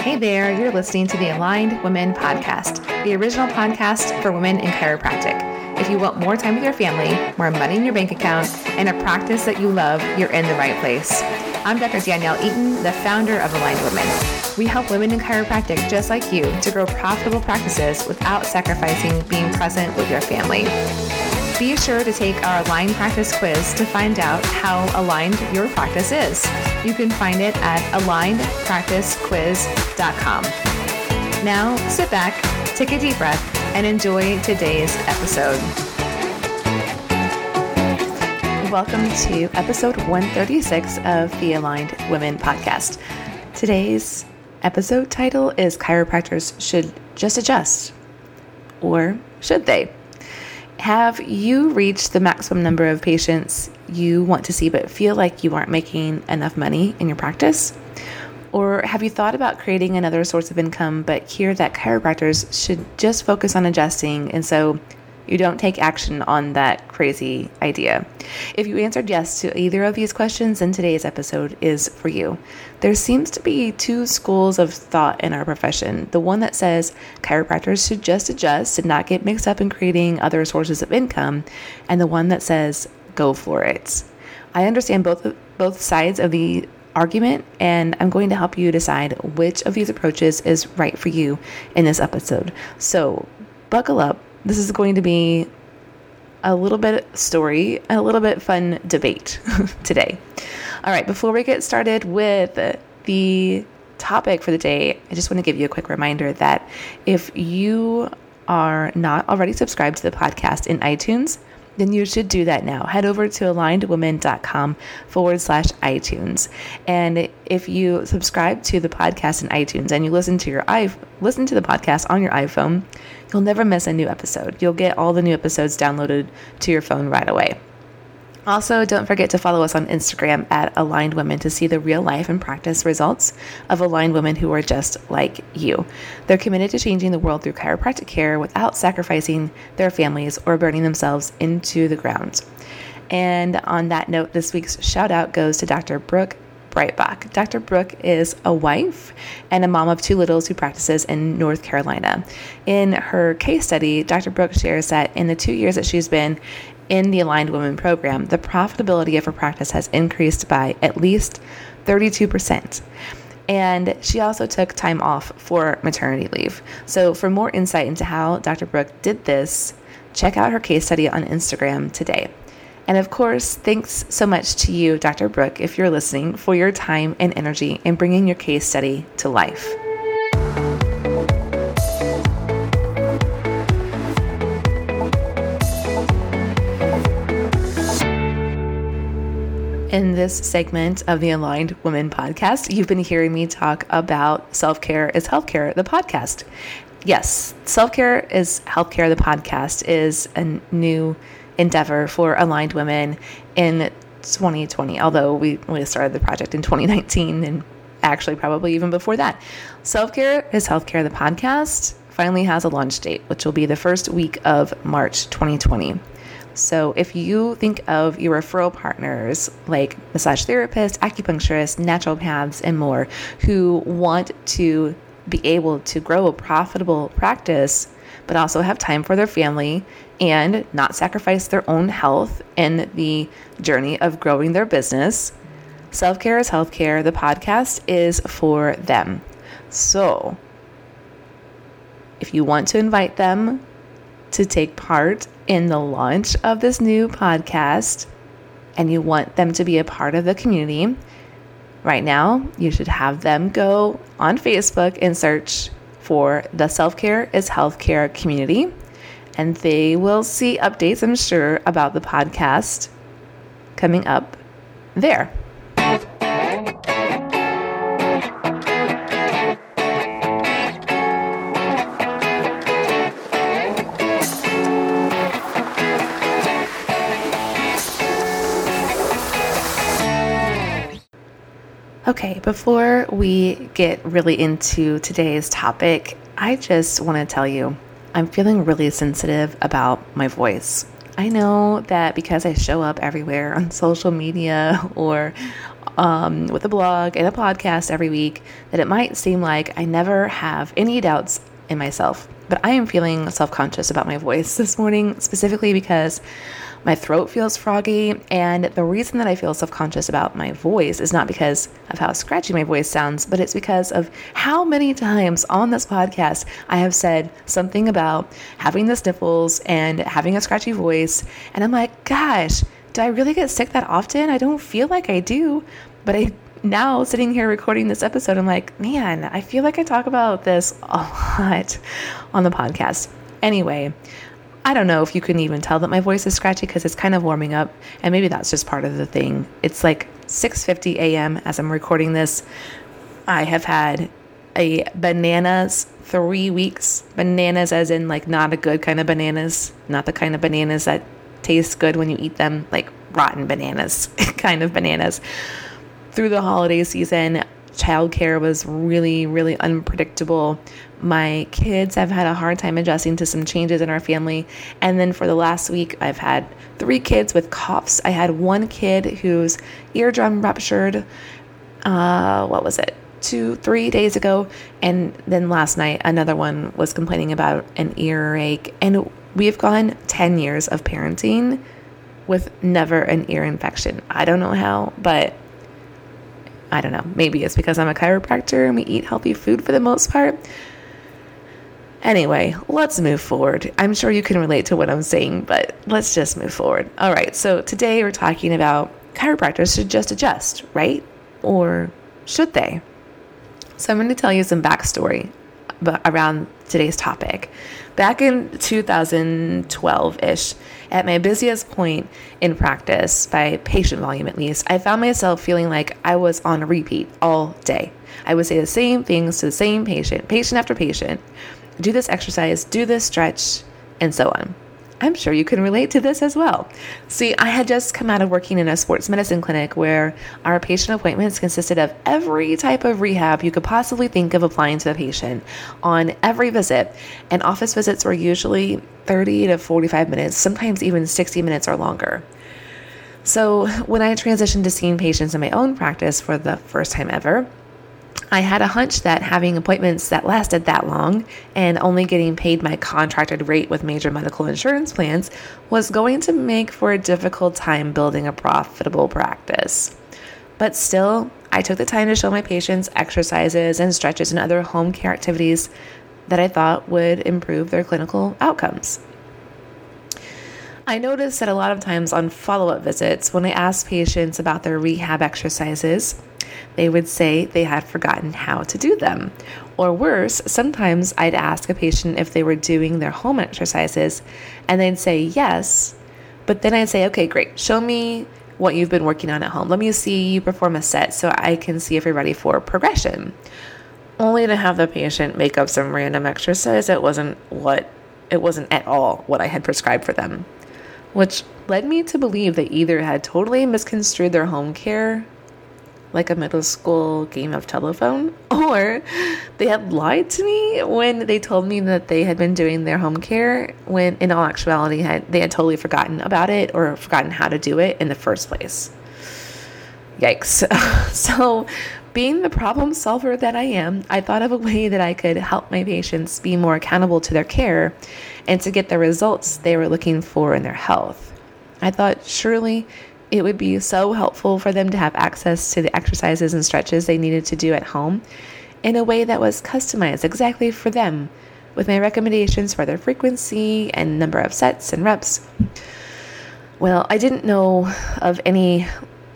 Hey there, you're listening to the Aligned Women Podcast, the original podcast for women in chiropractic. If you want more time with your family, more money in your bank account, and a practice that you love, you're in the right place. I'm Dr. Danielle Eaton, the founder of Aligned Women. We help women in chiropractic just like you to grow profitable practices without sacrificing being present with your family. Be sure to take our Aligned Practice quiz to find out how aligned your practice is. You can find it at alignedpracticequiz.com. Now, sit back, take a deep breath, and enjoy today's episode. Welcome to episode 136 of the Aligned Women podcast. Today's episode title is Chiropractors Should Just Adjust. Or should they? Have you reached the maximum number of patients you want to see but feel like you aren't making enough money in your practice? Or have you thought about creating another source of income but hear that chiropractors should just focus on adjusting and so you don't take action on that crazy idea. If you answered yes to either of these questions, then today's episode is for you. There seems to be two schools of thought in our profession the one that says chiropractors should just adjust and not get mixed up in creating other sources of income, and the one that says go for it. I understand both both sides of the argument, and I'm going to help you decide which of these approaches is right for you in this episode. So, buckle up this is going to be a little bit story, a little bit fun debate today. All right, before we get started with the topic for the day, I just want to give you a quick reminder that if you are not already subscribed to the podcast in iTunes, then you should do that now. Head over to alignedwomen.com forward slash iTunes. And if you subscribe to the podcast in iTunes and you listen to your i listen to the podcast on your iPhone, you'll never miss a new episode. You'll get all the new episodes downloaded to your phone right away. Also, don't forget to follow us on Instagram at Aligned Women to see the real life and practice results of aligned women who are just like you. They're committed to changing the world through chiropractic care without sacrificing their families or burning themselves into the ground. And on that note, this week's shout out goes to Dr. Brooke Breitbach. Dr. Brooke is a wife and a mom of two littles who practices in North Carolina. In her case study, Dr. Brooke shares that in the two years that she's been in the Aligned Women program, the profitability of her practice has increased by at least 32%. And she also took time off for maternity leave. So, for more insight into how Dr. Brooke did this, check out her case study on Instagram today. And of course, thanks so much to you, Dr. Brooke, if you're listening, for your time and energy in bringing your case study to life. In this segment of the Aligned Women podcast, you've been hearing me talk about Self Care is Healthcare, the podcast. Yes, Self Care is Healthcare, the podcast is a new endeavor for aligned women in 2020, although we, we started the project in 2019 and actually probably even before that. Self Care is Healthcare, the podcast, finally has a launch date, which will be the first week of March 2020. So, if you think of your referral partners like massage therapists, acupuncturists, naturopaths, and more who want to be able to grow a profitable practice, but also have time for their family and not sacrifice their own health in the journey of growing their business. Self Care is Healthcare, the podcast is for them. So, if you want to invite them to take part in the launch of this new podcast and you want them to be a part of the community, right now you should have them go on Facebook and search for the Self Care is Healthcare community and they will see updates, I'm sure, about the podcast coming up there. Okay, before we get really into today's topic, I just want to tell you I'm feeling really sensitive about my voice. I know that because I show up everywhere on social media or um, with a blog and a podcast every week that it might seem like I never have any doubts in myself. But I am feeling self conscious about my voice this morning, specifically because my throat feels froggy. And the reason that I feel self conscious about my voice is not because of how scratchy my voice sounds, but it's because of how many times on this podcast I have said something about having the sniffles and having a scratchy voice. And I'm like, gosh, do I really get sick that often? I don't feel like I do, but I now sitting here recording this episode, I'm like, man, I feel like I talk about this a lot on the podcast. Anyway, I don't know if you can even tell that my voice is scratchy because it's kind of warming up, and maybe that's just part of the thing. It's like 6:50 a.m. as I'm recording this. I have had a bananas three weeks. Bananas, as in like not a good kind of bananas, not the kind of bananas that taste good when you eat them, like rotten bananas kind of bananas. Through the holiday season, childcare was really, really unpredictable. My kids have had a hard time adjusting to some changes in our family. And then for the last week, I've had three kids with coughs. I had one kid whose eardrum ruptured. Uh, what was it? Two, three days ago. And then last night, another one was complaining about an earache. And we've gone 10 years of parenting with never an ear infection. I don't know how, but I don't know. Maybe it's because I'm a chiropractor and we eat healthy food for the most part. Anyway, let's move forward. I'm sure you can relate to what I'm saying, but let's just move forward. All right, so today we're talking about chiropractors should just adjust, right? Or should they? So I'm going to tell you some backstory around today's topic. Back in 2012 ish, at my busiest point in practice, by patient volume at least, I found myself feeling like I was on repeat all day. I would say the same things to the same patient, patient after patient do this exercise, do this stretch, and so on. I'm sure you can relate to this as well. See, I had just come out of working in a sports medicine clinic where our patient appointments consisted of every type of rehab you could possibly think of applying to the patient on every visit. And office visits were usually 30 to 45 minutes, sometimes even 60 minutes or longer. So, when I transitioned to seeing patients in my own practice for the first time ever, I had a hunch that having appointments that lasted that long and only getting paid my contracted rate with major medical insurance plans was going to make for a difficult time building a profitable practice. But still, I took the time to show my patients exercises and stretches and other home care activities that I thought would improve their clinical outcomes. I noticed that a lot of times on follow up visits, when I asked patients about their rehab exercises, they would say they had forgotten how to do them. Or worse, sometimes I'd ask a patient if they were doing their home exercises, and they'd say yes, but then I'd say, okay, great, show me what you've been working on at home. Let me see you perform a set so I can see if you're ready for progression. Only to have the patient make up some random exercise that wasn't what it wasn't at all what I had prescribed for them, which led me to believe they either had totally misconstrued their home care like a middle school game of telephone, or they had lied to me when they told me that they had been doing their home care when in all actuality had they had totally forgotten about it or forgotten how to do it in the first place. Yikes. so, being the problem solver that I am, I thought of a way that I could help my patients be more accountable to their care and to get the results they were looking for in their health. I thought surely it would be so helpful for them to have access to the exercises and stretches they needed to do at home in a way that was customized exactly for them, with my recommendations for their frequency and number of sets and reps. Well, I didn't know of any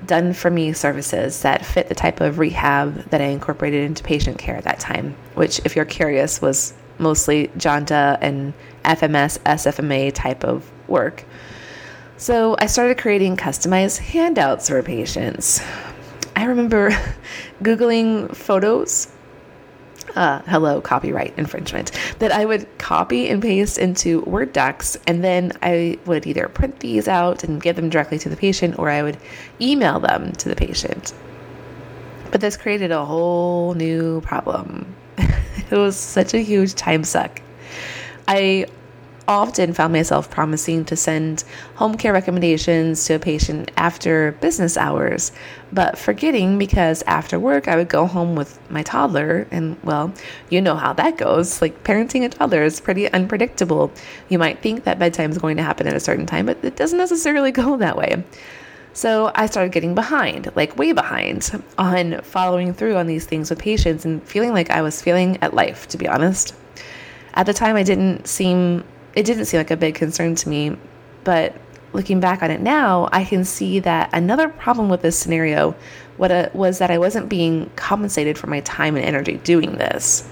done for me services that fit the type of rehab that I incorporated into patient care at that time, which, if you're curious, was mostly Janda and FMS, SFMA type of work. So I started creating customized handouts for patients. I remember Googling photos. Uh, hello, copyright infringement. That I would copy and paste into Word docs, and then I would either print these out and give them directly to the patient, or I would email them to the patient. But this created a whole new problem. it was such a huge time suck. I often found myself promising to send home care recommendations to a patient after business hours, but forgetting because after work I would go home with my toddler, and well, you know how that goes. Like parenting a toddler is pretty unpredictable. You might think that bedtime is going to happen at a certain time, but it doesn't necessarily go that way. So I started getting behind, like way behind, on following through on these things with patients and feeling like I was failing at life, to be honest. At the time, I didn't seem it didn't seem like a big concern to me, but looking back on it now, I can see that another problem with this scenario a, uh, was that I wasn't being compensated for my time and energy doing this.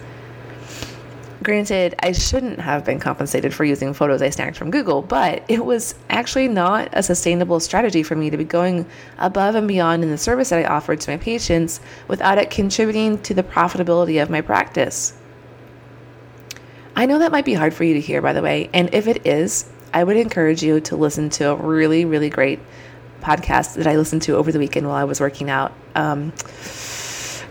Granted, I shouldn't have been compensated for using photos I snagged from Google, but it was actually not a sustainable strategy for me to be going above and beyond in the service that I offered to my patients without it contributing to the profitability of my practice. I know that might be hard for you to hear, by the way. And if it is, I would encourage you to listen to a really, really great podcast that I listened to over the weekend while I was working out. Um,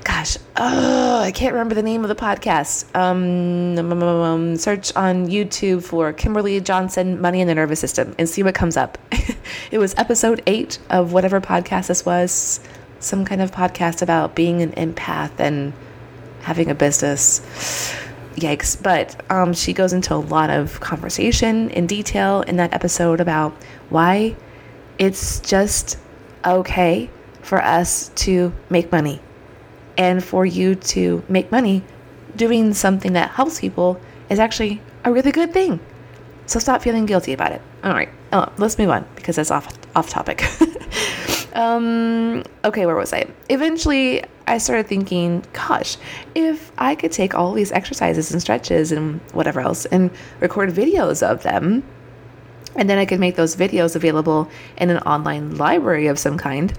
gosh, oh, I can't remember the name of the podcast. Um, um, um, um, search on YouTube for Kimberly Johnson, Money in the Nervous System, and see what comes up. it was episode eight of whatever podcast this was, some kind of podcast about being an empath and having a business yikes. But um, she goes into a lot of conversation in detail in that episode about why it's just okay for us to make money and for you to make money doing something that helps people is actually a really good thing. So stop feeling guilty about it. All right, oh, let's move on because that's off off topic. um, okay, where was I? Eventually, I started thinking, gosh, if I could take all these exercises and stretches and whatever else and record videos of them, and then I could make those videos available in an online library of some kind,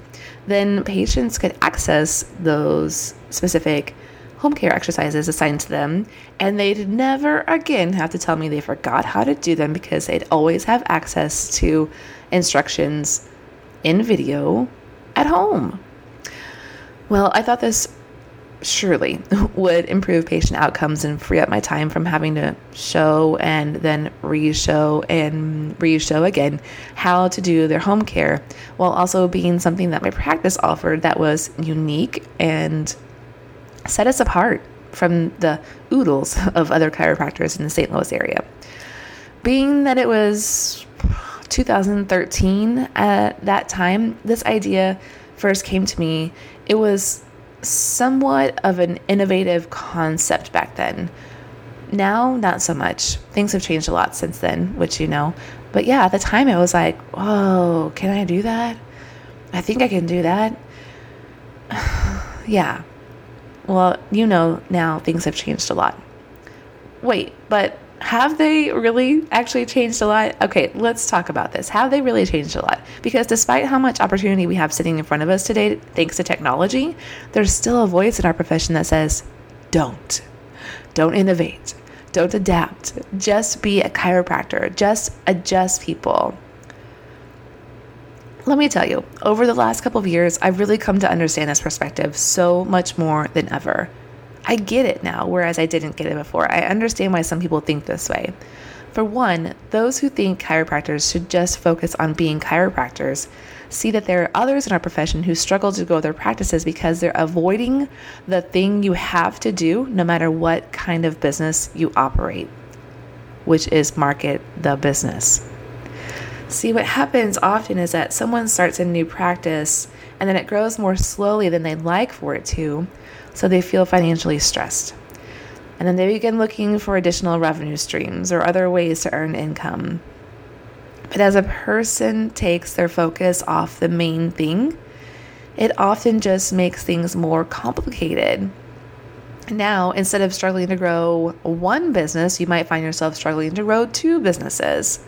then patients could access those specific home care exercises assigned to them, and they'd never again have to tell me they forgot how to do them because they'd always have access to instructions in video at home. Well, I thought this surely would improve patient outcomes and free up my time from having to show and then re-show and re-show again how to do their home care while also being something that my practice offered that was unique and set us apart from the oodles of other chiropractors in the St. Louis area. Being that it was 2013 at uh, that time, this idea first came to me, it was somewhat of an innovative concept back then. Now, not so much. Things have changed a lot since then, which you know. But yeah, at the time, I was like, whoa, can I do that? I think I can do that. yeah. Well, you know, now things have changed a lot. Wait, but have they really actually changed a lot? Okay, let's talk about this. Have they really changed a lot? Because despite how much opportunity we have sitting in front of us today, thanks to technology, there's still a voice in our profession that says, don't. Don't innovate. Don't adapt. Just be a chiropractor. Just adjust people. Let me tell you, over the last couple of years, I've really come to understand this perspective so much more than ever. I get it now, whereas I didn't get it before. I understand why some people think this way. For one, those who think chiropractors should just focus on being chiropractors see that there are others in our profession who struggle to grow their practices because they're avoiding the thing you have to do no matter what kind of business you operate, which is market the business. See, what happens often is that someone starts a new practice and then it grows more slowly than they'd like for it to so they feel financially stressed. And then they begin looking for additional revenue streams or other ways to earn income. But as a person takes their focus off the main thing, it often just makes things more complicated. Now, instead of struggling to grow one business, you might find yourself struggling to grow two businesses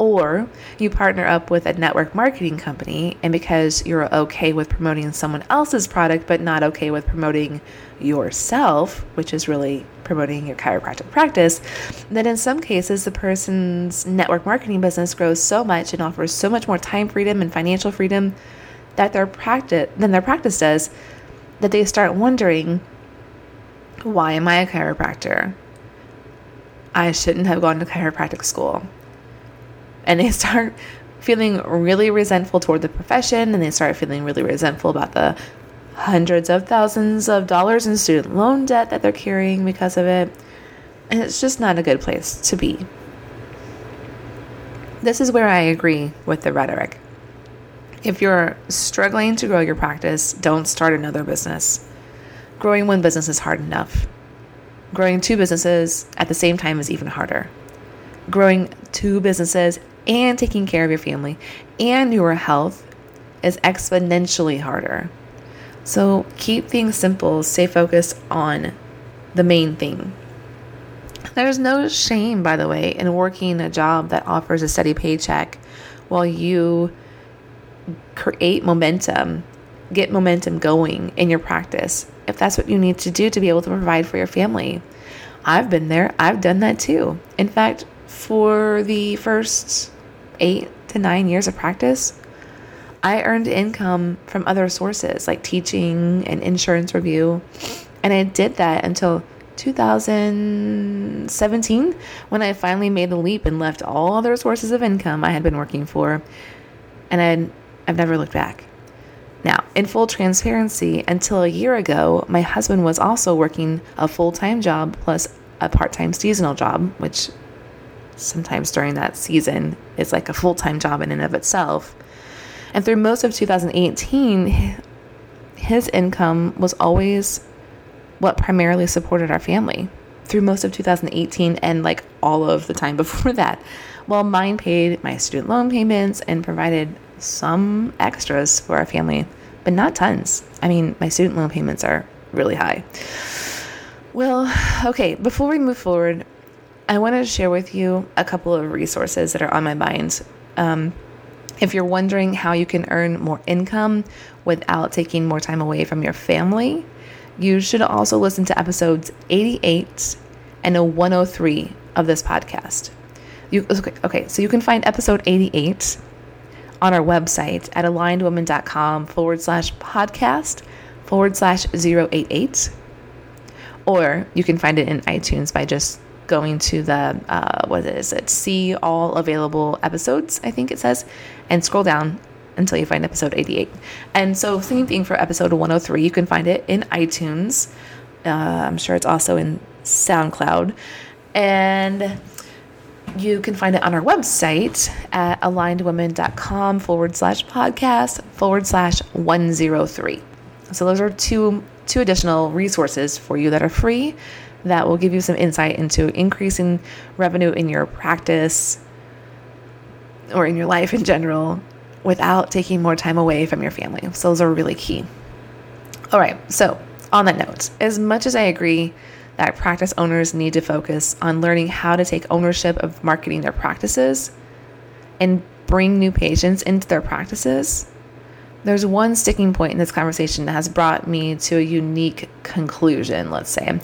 or you partner up with a network marketing company, and because you're okay with promoting someone else's product but not okay with promoting yourself, which is really promoting your chiropractic practice, then in some cases the person's network marketing business grows so much and offers so much more time freedom and financial freedom that their practice than their practice does that they start wondering why am I a chiropractor? I shouldn't have gone to chiropractic school. And they start feeling really resentful toward the profession and they start feeling really resentful about the hundreds of thousands of dollars in student loan debt that they're carrying because of it. And it's just not a good place to be. This is where I agree with the rhetoric. If you're struggling to grow your practice, don't start another business. Growing one business is hard enough. Growing two businesses at the same time is even harder. Growing two businesses and taking care of your family and your health is exponentially harder. So keep things simple, stay focused on the main thing. There's no shame, by the way, in working a job that offers a steady paycheck while you create momentum, get momentum going in your practice if that's what you need to do to be able to provide for your family. I've been there, I've done that too. In fact, for the first eight to nine years of practice, I earned income from other sources like teaching and insurance review. And I did that until 2017 when I finally made the leap and left all other sources of income I had been working for. And I'd, I've never looked back. Now, in full transparency, until a year ago, my husband was also working a full time job plus a part time seasonal job, which sometimes during that season is like a full time job in and of itself. And through most of 2018, his income was always what primarily supported our family through most of 2018 and like all of the time before that. While mine paid my student loan payments and provided some extras for our family, but not tons. I mean, my student loan payments are really high. Well, okay, before we move forward, I want to share with you a couple of resources that are on my mind. Um, if you're wondering how you can earn more income without taking more time away from your family, you should also listen to episodes 88 and 103 of this podcast. You, okay, okay, so you can find episode 88 on our website at alignedwoman.com forward slash podcast forward slash 088. Or you can find it in iTunes by just going to the, uh, what is it, see all available episodes, I think it says, and scroll down until you find episode 88. And so, same thing for episode 103. You can find it in iTunes. Uh, I'm sure it's also in SoundCloud. And you can find it on our website at alignedwomen.com forward slash podcast forward slash 103. So, those are two, two additional resources for you that are free that will give you some insight into increasing revenue in your practice or in your life in general without taking more time away from your family. So, those are really key. All right, so on that note, as much as I agree that practice owners need to focus on learning how to take ownership of marketing their practices and bring new patients into their practices, there's one sticking point in this conversation that has brought me to a unique conclusion, let's say,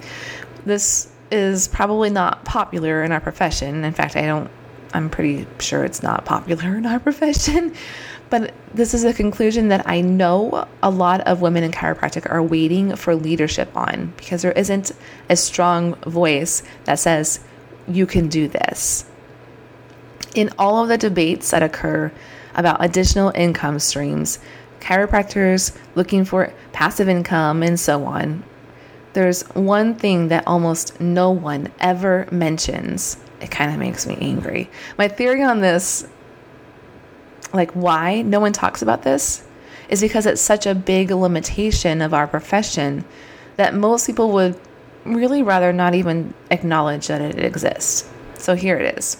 this is probably not popular in our profession. In fact, I don't, I'm pretty sure it's not popular in our profession. But this is a conclusion that I know a lot of women in chiropractic are waiting for leadership on because there isn't a strong voice that says, you can do this. In all of the debates that occur about additional income streams, chiropractors looking for passive income, and so on, there's one thing that almost no one ever mentions. It kind of makes me angry. My theory on this, like why no one talks about this, is because it's such a big limitation of our profession that most people would really rather not even acknowledge that it exists. So here it is.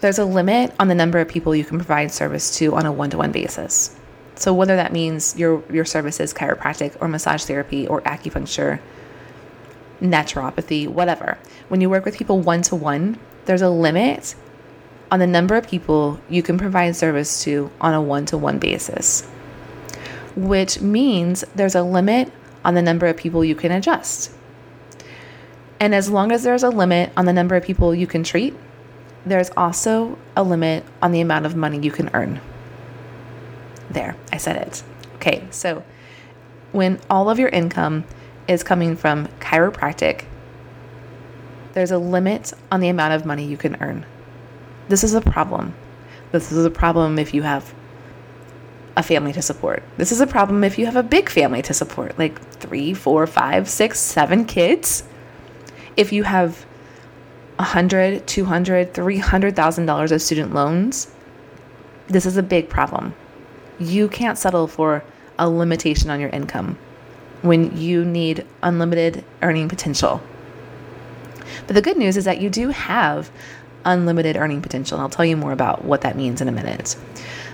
There's a limit on the number of people you can provide service to on a one to one basis. So whether that means your your service is chiropractic or massage therapy or acupuncture, naturopathy, whatever. When you work with people one to one, there's a limit on the number of people you can provide service to on a one to one basis. Which means there's a limit on the number of people you can adjust. And as long as there's a limit on the number of people you can treat, there's also a limit on the amount of money you can earn. There, I said it. Okay, so when all of your income is coming from chiropractic there's a limit on the amount of money you can earn. This is a problem. This is a problem if you have a family to support. This is a problem if you have a big family to support, like three, four, five, six, seven kids. If you have a hundred, two hundred, three hundred thousand dollars of student loans, this is a big problem. You can't settle for a limitation on your income when you need unlimited earning potential. But the good news is that you do have unlimited earning potential, and I'll tell you more about what that means in a minute.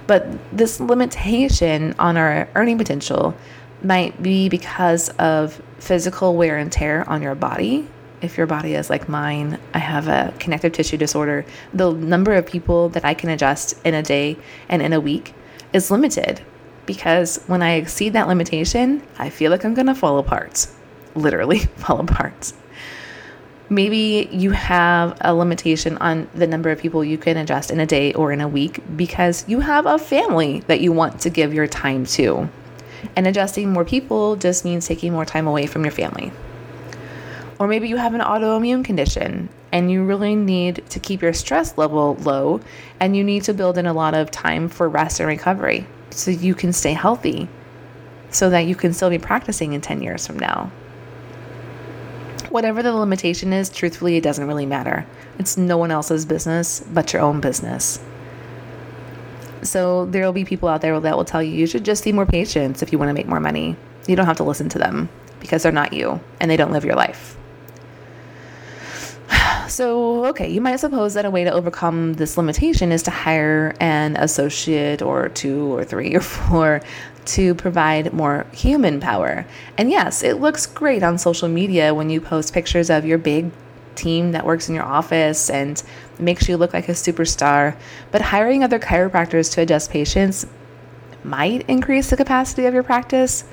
But this limitation on our earning potential might be because of physical wear and tear on your body. If your body is like mine, I have a connective tissue disorder. The number of people that I can adjust in a day and in a week is limited because when I exceed that limitation, I feel like I'm going to fall apart. Literally fall apart. Maybe you have a limitation on the number of people you can adjust in a day or in a week because you have a family that you want to give your time to. And adjusting more people just means taking more time away from your family. Or maybe you have an autoimmune condition and you really need to keep your stress level low and you need to build in a lot of time for rest and recovery so you can stay healthy so that you can still be practicing in 10 years from now whatever the limitation is, truthfully, it doesn't really matter. It's no one else's business but your own business. So there will be people out there that will tell you you should just see more patients if you want to make more money. You don't have to listen to them because they're not you and they don't live your life. So, okay, you might suppose that a way to overcome this limitation is to hire an associate or two or three or four to provide more human power. And yes, it looks great on social media when you post pictures of your big team that works in your office and makes you look like a superstar. But hiring other chiropractors to adjust patients might increase the capacity of your practice,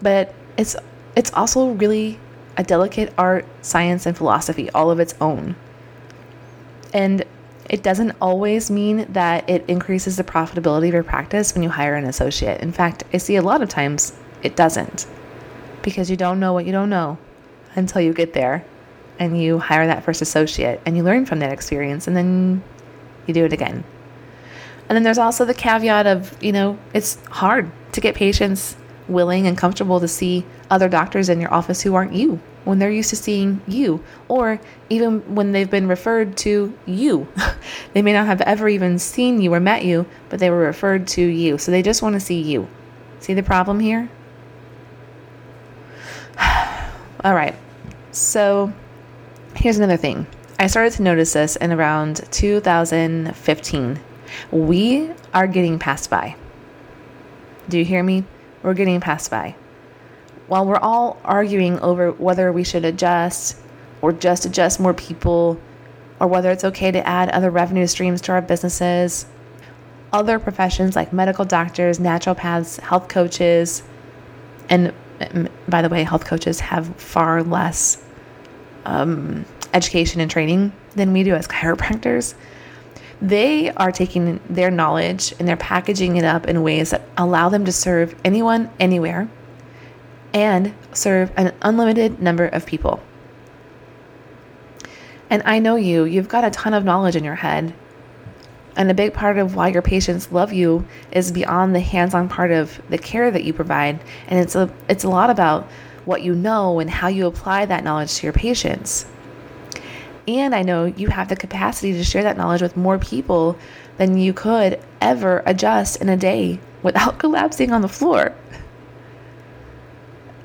but it's it's also really a delicate art, science, and philosophy all of its own. And it doesn't always mean that it increases the profitability of your practice when you hire an associate. In fact, I see a lot of times it doesn't because you don't know what you don't know until you get there and you hire that first associate and you learn from that experience and then you do it again. And then there's also the caveat of, you know, it's hard to get patients willing and comfortable to see other doctors in your office who aren't you when they're used to seeing you, or even when they've been referred to you. they may not have ever even seen you or met you, but they were referred to you. So they just want to see you. See the problem here? All right. So here's another thing. I started to notice this in around 2015. We are getting passed by. Do you hear me? We're getting passed by while we're all arguing over whether we should adjust or just adjust more people or whether it's okay to add other revenue streams to our businesses, other professions like medical doctors, naturopaths, health coaches, and by the way, health coaches have far less um, education and training than we do as chiropractors. They are taking their knowledge and they're packaging it up in ways that allow them to serve anyone, anywhere, and serve an unlimited number of people. And I know you, you've got a ton of knowledge in your head. And a big part of why your patients love you is beyond the hands-on part of the care that you provide, and it's a it's a lot about what you know and how you apply that knowledge to your patients. And I know you have the capacity to share that knowledge with more people than you could ever adjust in a day without collapsing on the floor.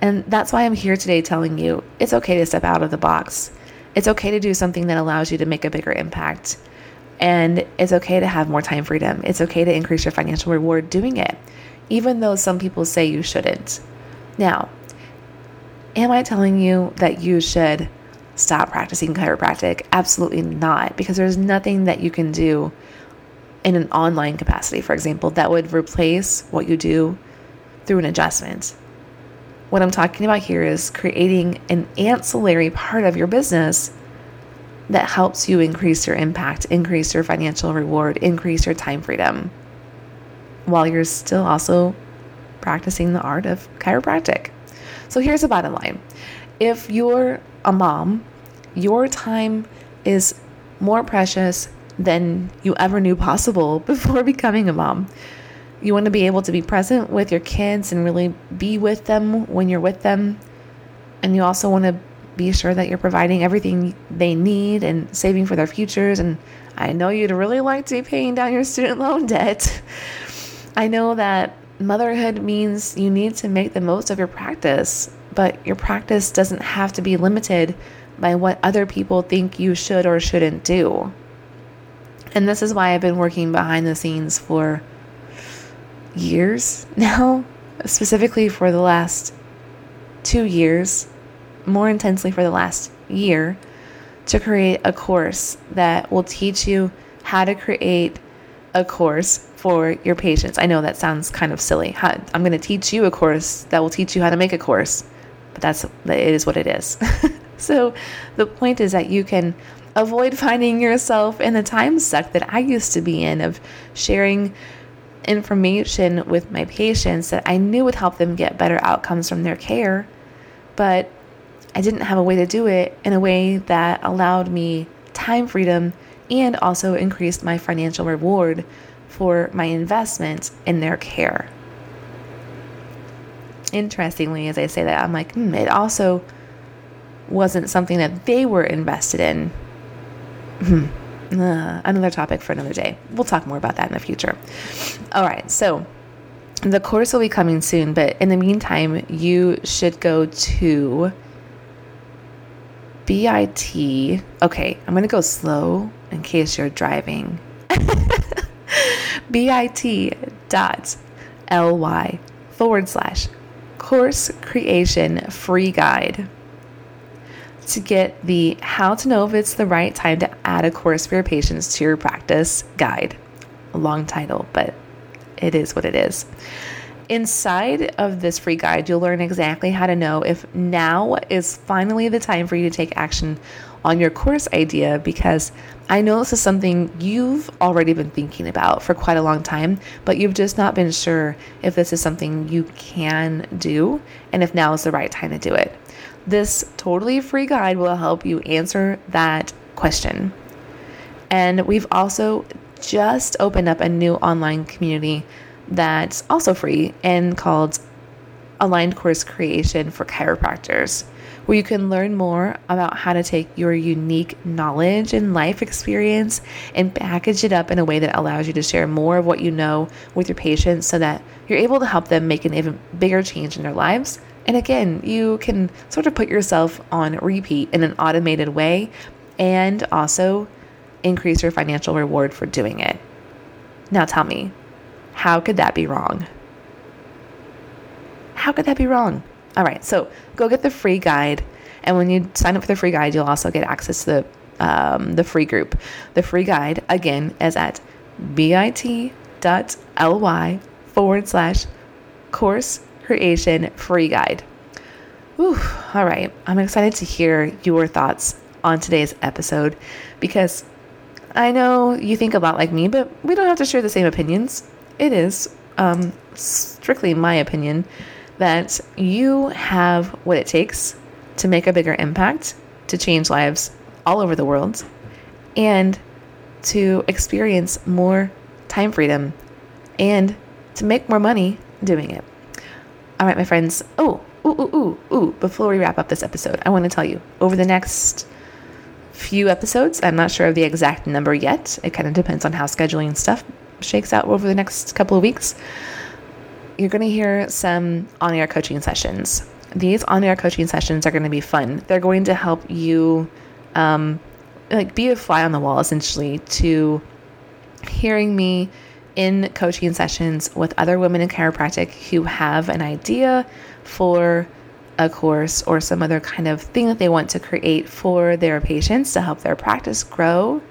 And that's why I'm here today telling you it's okay to step out of the box. It's okay to do something that allows you to make a bigger impact. And it's okay to have more time freedom. It's okay to increase your financial reward doing it, even though some people say you shouldn't. Now, am I telling you that you should stop practicing chiropractic? Absolutely not, because there's nothing that you can do in an online capacity, for example, that would replace what you do through an adjustment. What I'm talking about here is creating an ancillary part of your business that helps you increase your impact, increase your financial reward, increase your time freedom, while you're still also practicing the art of chiropractic. So here's the bottom line if you're a mom your time is more precious than you ever knew possible before becoming a mom. You want to be able to be present with your kids and really be with them when you're with them. And you also want to be sure that you're providing everything they need and saving for their futures. And I know you'd really like to be paying down your student loan debt. I know that motherhood means you need to make the most of your practice, but your practice doesn't have to be limited by what other people think you should or shouldn't do. And this is why I've been working behind the scenes for years now, specifically for the last two years, more intensely for the last year, to create a course that will teach you how to create a course for your patients. I know that sounds kind of silly. How, I'm going to teach you a course that will teach you how to make a course, but that's it is what it is. so the point is that you can avoid finding yourself in the time suck that I used to be in of sharing information with my patients that I knew would help them get better outcomes from their care, but I didn't have a way to do it in a way that allowed me time freedom and also increased my financial reward for my investment in their care. Interestingly, as I say that, I'm like, hmm, it also wasn't something that they were invested in. Uh, another topic for another day. We'll talk more about that in the future. All right, so the course will be coming soon, but in the meantime, you should go to BIT. Okay, I'm going to go slow in case you're driving. BIT dot ly forward slash course creation free guide to get the How to Know If It's the Right Time to Add a Course for Your Patients to Your Practice guide. A long title, but it is what it is. Inside of this free guide, you'll learn exactly how to know if now is finally the time for you to take action on your course idea because I know this is something you've already been thinking about for quite a long time, but you've just not been sure if this is something you can do and if now is the right time to do it. This totally free guide will help you answer that question. And we've also just opened up a new online community that's also free and called Aligned Course Creation for Chiropractors, where you can learn more about how to take your unique knowledge and life experience and package it up in a way that allows you to share more of what you know with your patients so that you're able to help them make an even bigger change in their lives and again, you can sort of put yourself on repeat in an automated way and also increase your financial reward for doing it. Now tell me, how could that be wrong? How could that be wrong? All right, so go get the free guide. And when you sign up for the free guide, you'll also get access to the, um, the free group. The free guide, again, is at bit.ly forward slash course creation free guide. Whew, all right, I'm excited to hear your thoughts on today's episode because I know you think a lot like me, but we don't have to share the same opinions. It is um, strictly my opinion that you have what it takes to make a bigger impact, to change lives all over the world, and to experience more time freedom and to make more money doing it. All right, my friends. Oh, ooh, ooh, ooh, ooh. Before we wrap up this episode, I want to tell you over the next few episodes, I'm not sure of the exact number yet. It kind of depends on how scheduling stuff shakes out over the next couple of weeks. You're going to hear some on air coaching sessions. These on air coaching sessions are going to be fun. They're going to help you um, like be a fly on the wall essentially to hearing me in coaching sessions with other women in chiropractic who have an idea for a course or some other kind of thing that they want to create for their patients to help their practice grow.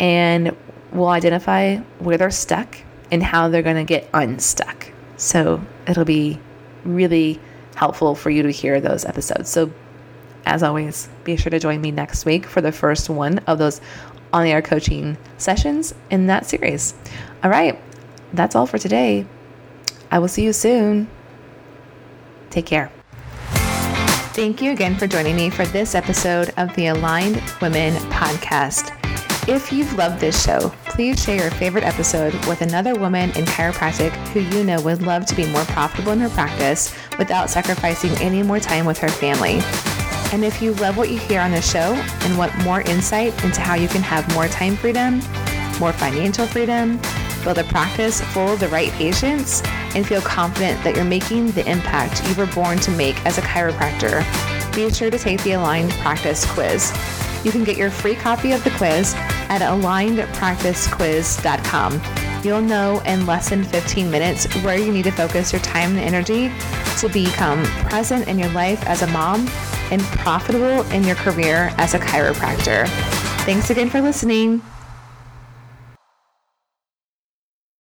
And we'll identify where they're stuck and how they're going to get unstuck. So it'll be really helpful for you to hear those episodes. So, as always, be sure to join me next week for the first one of those on air coaching sessions in that series. All right, that's all for today. I will see you soon. Take care. Thank you again for joining me for this episode of the Aligned Women Podcast. If you've loved this show, please share your favorite episode with another woman in chiropractic who you know would love to be more profitable in her practice without sacrificing any more time with her family. And if you love what you hear on the show and want more insight into how you can have more time freedom, more financial freedom, build a practice full of the right patients, and feel confident that you're making the impact you were born to make as a chiropractor, be sure to take the Aligned Practice Quiz. You can get your free copy of the quiz at alignedpracticequiz.com. You'll know in less than 15 minutes where you need to focus your time and energy to become present in your life as a mom and profitable in your career as a chiropractor. Thanks again for listening.